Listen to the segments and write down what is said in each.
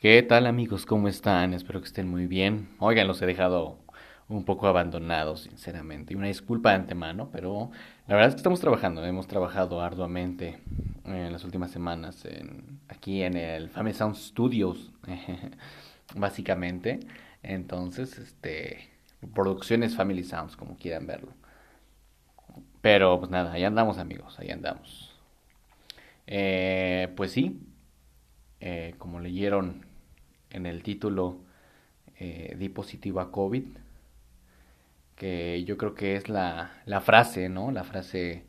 ¿Qué tal amigos? ¿Cómo están? Espero que estén muy bien. Oigan, los he dejado un poco abandonados, sinceramente. Y una disculpa de antemano, pero la verdad es que estamos trabajando. Hemos trabajado arduamente en las últimas semanas aquí en el Family Sound Studios, básicamente. Entonces, este, producciones Family Sounds, como quieran verlo. Pero pues nada, ahí andamos amigos, ahí andamos. Eh, pues sí, eh, como leyeron en el título, eh, di positivo COVID, que yo creo que es la, frase, ¿no? La frase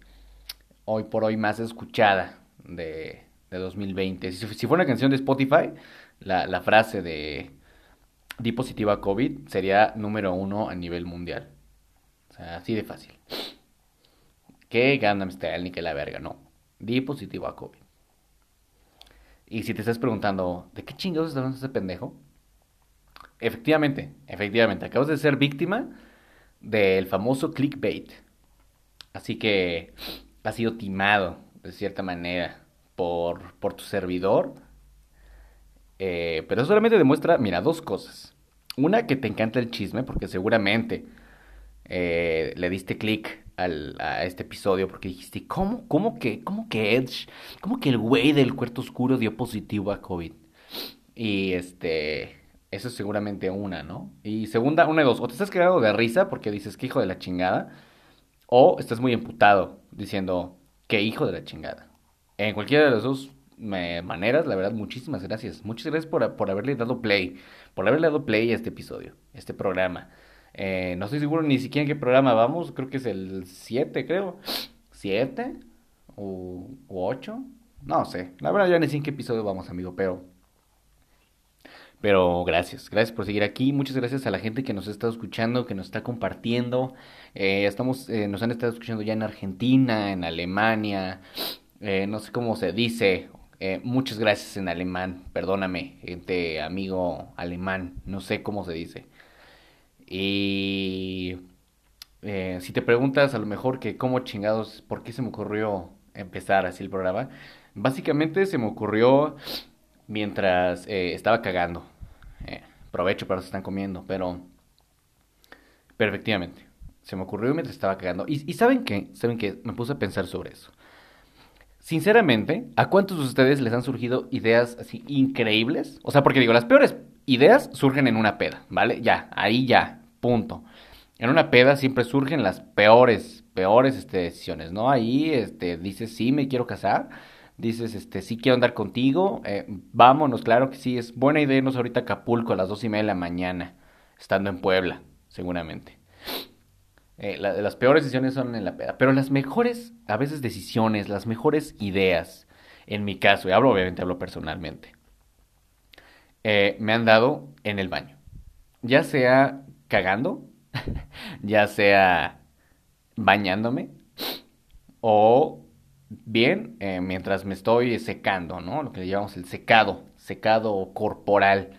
hoy por hoy más escuchada de, de 2020. Si, si, fuera una canción de Spotify, la, frase de di positivo a COVID sería número uno a nivel mundial. O sea, así de fácil. Que Gangnam Style ni que la verga, no. Di positivo COVID. Y si te estás preguntando, ¿de qué chingados está hablando ese pendejo? Efectivamente, efectivamente, acabas de ser víctima del famoso clickbait. Así que has sido timado, de cierta manera, por, por tu servidor. Eh, pero solamente demuestra, mira, dos cosas. Una, que te encanta el chisme, porque seguramente eh, le diste click a este episodio porque dijiste, ¿cómo, cómo que, cómo que Edge, cómo que el güey del cuarto oscuro dio positivo a COVID? Y este, eso es seguramente una, ¿no? Y segunda, una de dos, o te estás quedando de risa porque dices, que hijo de la chingada, o estás muy emputado diciendo, que hijo de la chingada. En cualquiera de las dos maneras, la verdad, muchísimas gracias. Muchas gracias por, por haberle dado play, por haberle dado play a este episodio, este programa. Eh, no estoy seguro ni siquiera en qué programa vamos, creo que es el 7, creo. ¿7? ¿O 8? No sé, la verdad ya ni sé en qué episodio vamos, amigo, pero... Pero gracias, gracias por seguir aquí. Muchas gracias a la gente que nos ha estado escuchando, que nos está compartiendo. Eh, estamos, eh, nos han estado escuchando ya en Argentina, en Alemania, eh, no sé cómo se dice. Eh, muchas gracias en alemán, perdóname, gente, amigo alemán, no sé cómo se dice. Y eh, si te preguntas a lo mejor que cómo chingados, por qué se me ocurrió empezar así el programa, básicamente se me ocurrió mientras eh, estaba cagando. Eh, provecho para los que están comiendo, pero, pero efectivamente, se me ocurrió mientras estaba cagando. Y, y ¿saben qué? ¿Saben qué? Me puse a pensar sobre eso. Sinceramente, ¿a cuántos de ustedes les han surgido ideas así increíbles? O sea, porque digo, las peores ideas surgen en una peda, ¿vale? Ya, ahí ya, Punto. En una peda siempre surgen las peores, peores este, decisiones, ¿no? Ahí este, dices, sí, me quiero casar. Dices, este, sí quiero andar contigo. Eh, vámonos, claro que sí. Es buena idea irnos ahorita a Acapulco a las dos y media de la mañana. Estando en Puebla, seguramente. Eh, la, las peores decisiones son en la peda. Pero las mejores, a veces, decisiones, las mejores ideas, en mi caso, y hablo, obviamente hablo personalmente, eh, me han dado en el baño. Ya sea cagando, ya sea bañándome o bien eh, mientras me estoy secando, ¿no? Lo que le llamamos el secado, secado corporal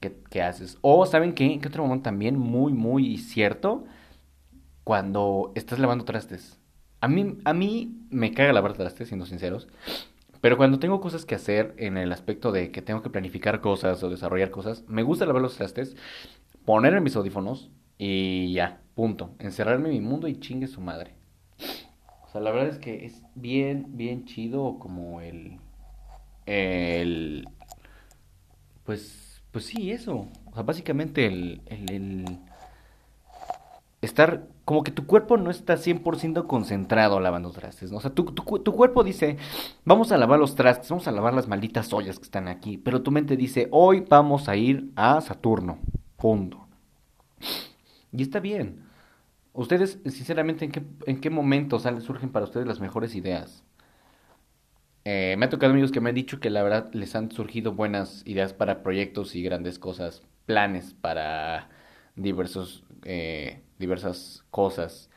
que, que haces. O, ¿saben qué? ¿Qué otro momento también muy, muy cierto? Cuando estás lavando trastes. A mí, a mí me caga lavar trastes, siendo sinceros. Pero cuando tengo cosas que hacer en el aspecto de que tengo que planificar cosas o desarrollar cosas, me gusta lavar los trastes ponerme mis audífonos y ya, punto. Encerrarme en mi mundo y chingue su madre. O sea, la verdad es que es bien, bien chido como el... El... Pues, pues sí, eso. O sea, básicamente el, el, estar como que tu cuerpo no está 100% concentrado lavando trastes, ¿no? O sea, tu, tu, tu, cuerpo dice, vamos a lavar los trastes, vamos a lavar las malditas ollas que están aquí, pero tu mente dice, hoy vamos a ir a Saturno. Y está bien. Ustedes, sinceramente, ¿en qué, en qué momento surgen para ustedes las mejores ideas? Eh, me ha tocado amigos que me han dicho que la verdad les han surgido buenas ideas para proyectos y grandes cosas, planes para diversos, eh, diversas cosas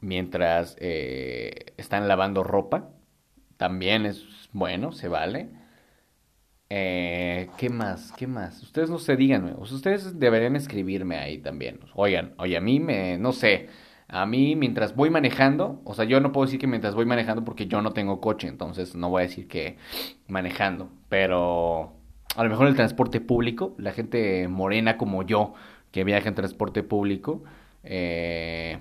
mientras eh, están lavando ropa. También es bueno, se vale. Eh, ¿Qué más? ¿Qué más? Ustedes no se díganme. Ustedes deberían escribirme ahí también. Oigan, oye, a mí me, no sé, a mí mientras voy manejando, o sea, yo no puedo decir que mientras voy manejando porque yo no tengo coche, entonces no voy a decir que manejando, pero a lo mejor el transporte público, la gente morena como yo, que viaja en transporte público, eh,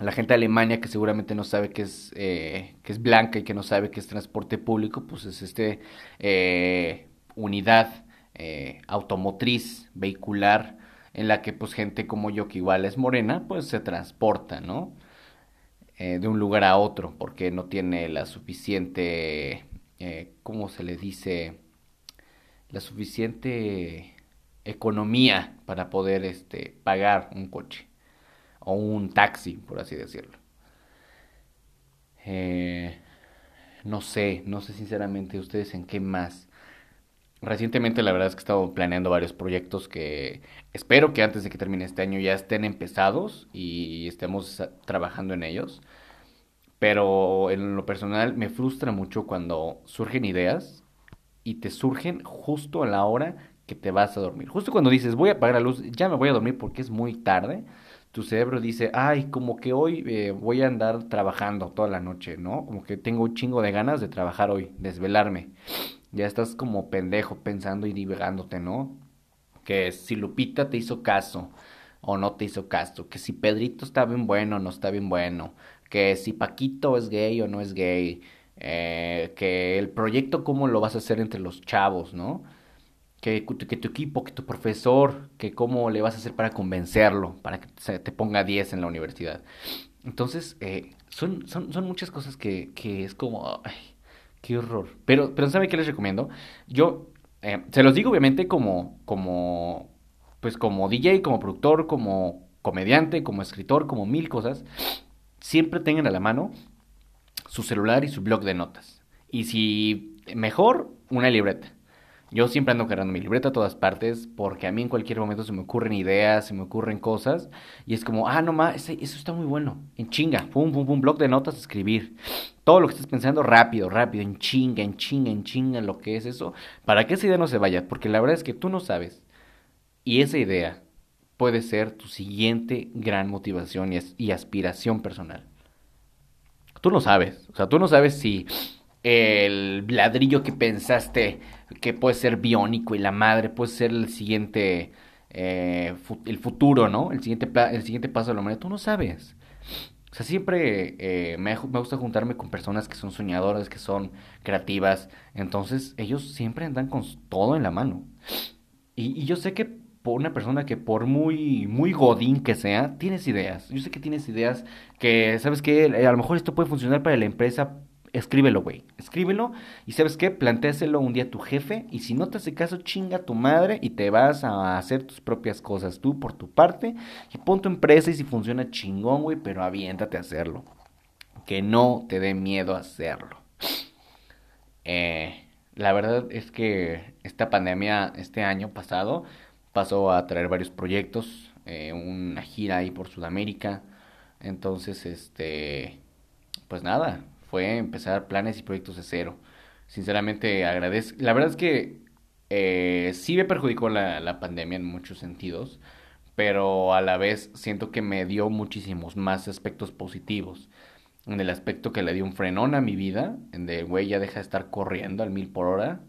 la gente de Alemania que seguramente no sabe que es, eh, que es blanca y que no sabe que es transporte público, pues es este eh, unidad eh, automotriz, vehicular, en la que pues gente como yo que igual es morena, pues se transporta, ¿no? de un lugar a otro, porque no tiene la suficiente, ¿cómo se le dice? La suficiente economía para poder este, pagar un coche o un taxi, por así decirlo. Eh, no sé, no sé sinceramente ustedes en qué más. Recientemente la verdad es que he estado planeando varios proyectos que espero que antes de que termine este año ya estén empezados y estemos trabajando en ellos. Pero en lo personal me frustra mucho cuando surgen ideas y te surgen justo a la hora que te vas a dormir. Justo cuando dices voy a apagar la luz, ya me voy a dormir porque es muy tarde tu cerebro dice, ay, como que hoy eh, voy a andar trabajando toda la noche, ¿no? Como que tengo un chingo de ganas de trabajar hoy, desvelarme. Ya estás como pendejo pensando y divagándote, ¿no? Que si Lupita te hizo caso o no te hizo caso, que si Pedrito está bien bueno o no está bien bueno, que si Paquito es gay o no es gay, eh, que el proyecto cómo lo vas a hacer entre los chavos, ¿no? Que, tu equipo, que tu profesor, que cómo le vas a hacer para convencerlo, para que te ponga 10 en la universidad. Entonces, eh, son, son, son, muchas cosas que, que es como, ay, qué horror. Pero, pero ¿sabe qué les recomiendo? Yo, eh, se los digo obviamente como, como, pues como DJ, como productor, como comediante, como escritor, como mil cosas. Siempre tengan a la mano su celular y su blog de notas. Y si mejor, una libreta yo siempre ando cargando mi libreta a todas partes porque a mí en cualquier momento se me ocurren ideas, se me ocurren cosas y es como, ah, no más, eso está muy bueno, en chinga, pum, pum, pum, blog de notas, escribir. Todo lo que estés pensando rápido, rápido, en chinga, en chinga, en chinga, lo que es eso, para que esa idea no se vaya, porque la verdad es que tú no sabes y esa idea puede ser tu siguiente gran motivación y, y aspiración personal. Tú no sabes, o sea, tú no sabes si el ladrillo que pensaste que puede ser biónico y la madre puede ser el siguiente, eh, el futuro, ¿no? El siguiente, el siguiente paso de la humanidad. Tú no sabes. O sea, siempre eh, me, me, gusta juntarme con personas que son soñadoras, que son creativas. Entonces, ellos siempre andan con todo en la mano. Y, yo sé que por una persona que por muy, muy godín que sea, tienes ideas. Yo sé que tienes ideas que, ¿sabes qué? A lo mejor esto puede funcionar para la empresa Escríbelo, güey. Escríbelo. Y sabes qué? Plantéselo un día a tu jefe. Y si no te hace caso, chinga a tu madre. Y te vas a hacer tus propias cosas tú por tu parte. Y pon tu empresa. Y si funciona chingón, güey. Pero aviéntate a hacerlo. Que no te dé miedo hacerlo. Eh, la verdad es que esta pandemia, este año pasado, pasó a traer varios proyectos. Eh, una gira ahí por Sudamérica. Entonces, este. Pues nada, fue empezar planes y proyectos de cero. Sinceramente agradezco. La verdad es que eh, sí me perjudicó la, la pandemia en muchos sentidos, pero a la vez siento que me dio muchísimos más aspectos positivos. En el aspecto que le dio un frenón a mi vida, en de, güey, ya deja de estar corriendo al mil por hora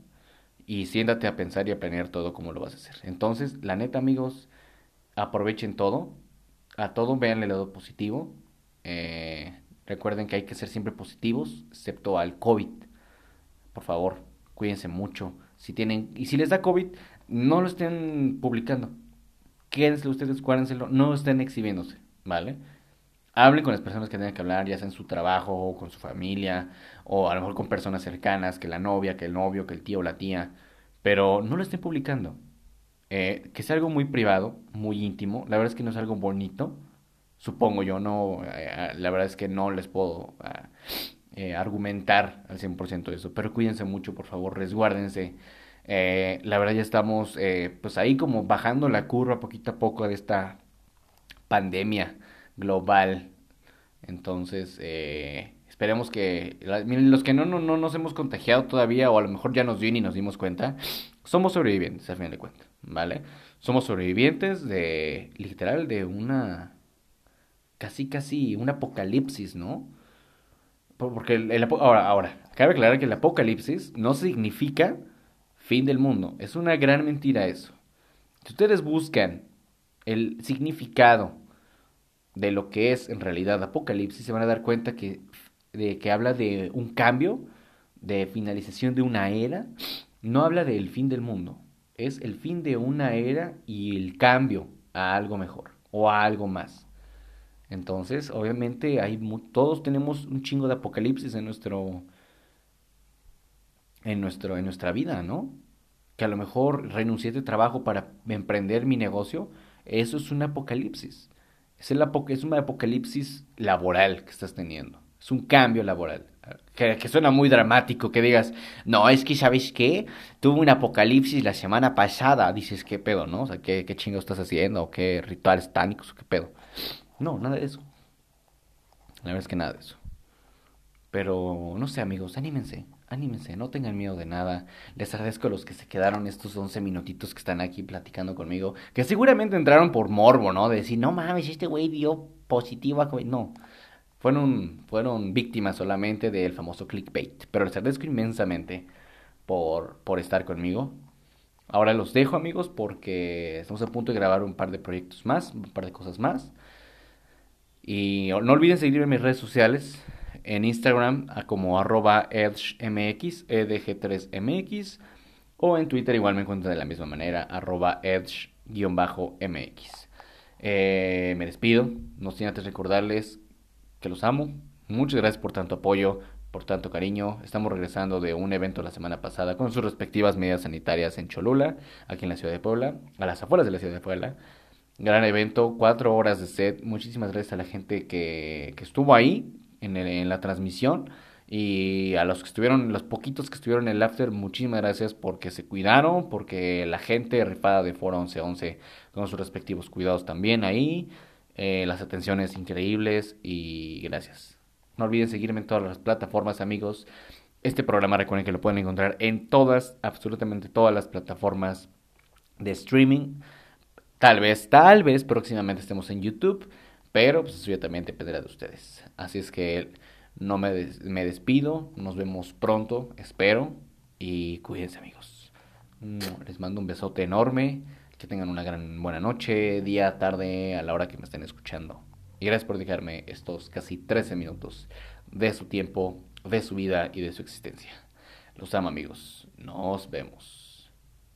y siéntate a pensar y a planear todo como lo vas a hacer. Entonces, la neta, amigos, aprovechen todo, a todo vean el lado positivo. Eh, Recuerden que hay que ser siempre positivos, excepto al COVID. Por favor, cuídense mucho. Si tienen, y si les da COVID, no lo estén publicando. Quédense ustedes, cuárenselo, no estén exhibiéndose, ¿vale? Hablen con las personas que tengan que hablar, ya sea en su trabajo, o con su familia, o a lo mejor con personas cercanas, que la novia, que el novio, que el tío o la tía, pero no lo estén publicando. Eh, que sea algo muy privado, muy íntimo, la verdad es que no es algo bonito, supongo yo, no, eh, la verdad es que no les puedo ah, eh, argumentar al 100% de eso, pero cuídense mucho, por favor, resguárdense. Eh, la verdad ya estamos pues ahí como bajando la curva poquito a poco de esta pandemia global. Entonces, esperemos que los que no, no, no nos hemos contagiado todavía o a lo mejor ya nos dio y nos dimos cuenta, somos sobrevivientes al final de cuentas, ¿vale? Somos sobrevivientes de, literal, de una casi, casi un apocalipsis, ¿no? Porque el, ahora, ahora, cabe aclarar que el apocalipsis no significa fin del mundo. Es una gran mentira eso. Si ustedes buscan el significado de lo que es en realidad Apocalipsis, se van a dar cuenta que, de que habla de un cambio, de finalización de una era, no habla del fin del mundo, es el fin de una era y el cambio a algo mejor o a algo más. Entonces, obviamente, hay todos tenemos un chingo de apocalipsis en nuestro, en nuestro, en nuestra vida, ¿no? Que a lo mejor renuncié de trabajo para emprender mi negocio, eso es un apocalipsis. Es, el es un apocalipsis laboral que estás teniendo. Es un cambio laboral. Que, suena muy dramático, que digas, no, es que, ¿sabes qué? Tuve un apocalipsis la semana pasada. Dices, ¿qué pedo, no? O sea, ¿qué, qué chingo estás haciendo? ¿Qué rituales tánicos? ¿Qué pedo? No, nada de eso. La verdad es que nada de eso. Pero, no sé, amigos, anímense, anímense, no tengan miedo de nada. Les agradezco a los que se quedaron estos 11 minutitos que están aquí platicando conmigo, que seguramente entraron por morbo, ¿no? De decir, no mames, este güey dio positivo a... No, fueron, fueron víctimas solamente del famoso clickbait. Pero les agradezco inmensamente por, por estar conmigo. Ahora los dejo, amigos, porque estamos a punto de grabar un par de proyectos más, un par de cosas más. Y no olviden seguirme en mis redes sociales, en Instagram como arroba edgemx, edg3mx, o en Twitter igual me encuentran de la misma manera, arroba edge-mx. Eh, me despido, no sin antes recordarles que los amo. Muchas gracias por tanto apoyo, por tanto cariño. Estamos regresando de un evento la semana pasada con sus respectivas medidas sanitarias en Cholula, aquí en la ciudad de Puebla, a las afueras de la ciudad de Puebla. Gran evento, cuatro horas de set. Muchísimas gracias a la gente que, que estuvo ahí en, en, la transmisión. Y a los que estuvieron, los poquitos que estuvieron en el after, muchísimas gracias porque se cuidaron, porque la gente rifada de Foro 1111 con sus respectivos cuidados también ahí. Eh, las atenciones increíbles y gracias. No olviden seguirme en todas las plataformas, amigos. Este programa recuerden que lo pueden encontrar en todas, absolutamente todas las plataformas de streaming. Tal vez, tal vez próximamente estemos en YouTube, pero pues eso ya también dependerá de ustedes. Así es que no me, me despido, nos vemos pronto, espero, y cuídense amigos. Les mando un besote enorme, que tengan una gran buena noche, día, tarde, a la hora que me estén escuchando. Y gracias por dejarme estos casi 13 minutos de su tiempo, de su vida y de su existencia. Los amo amigos, nos vemos.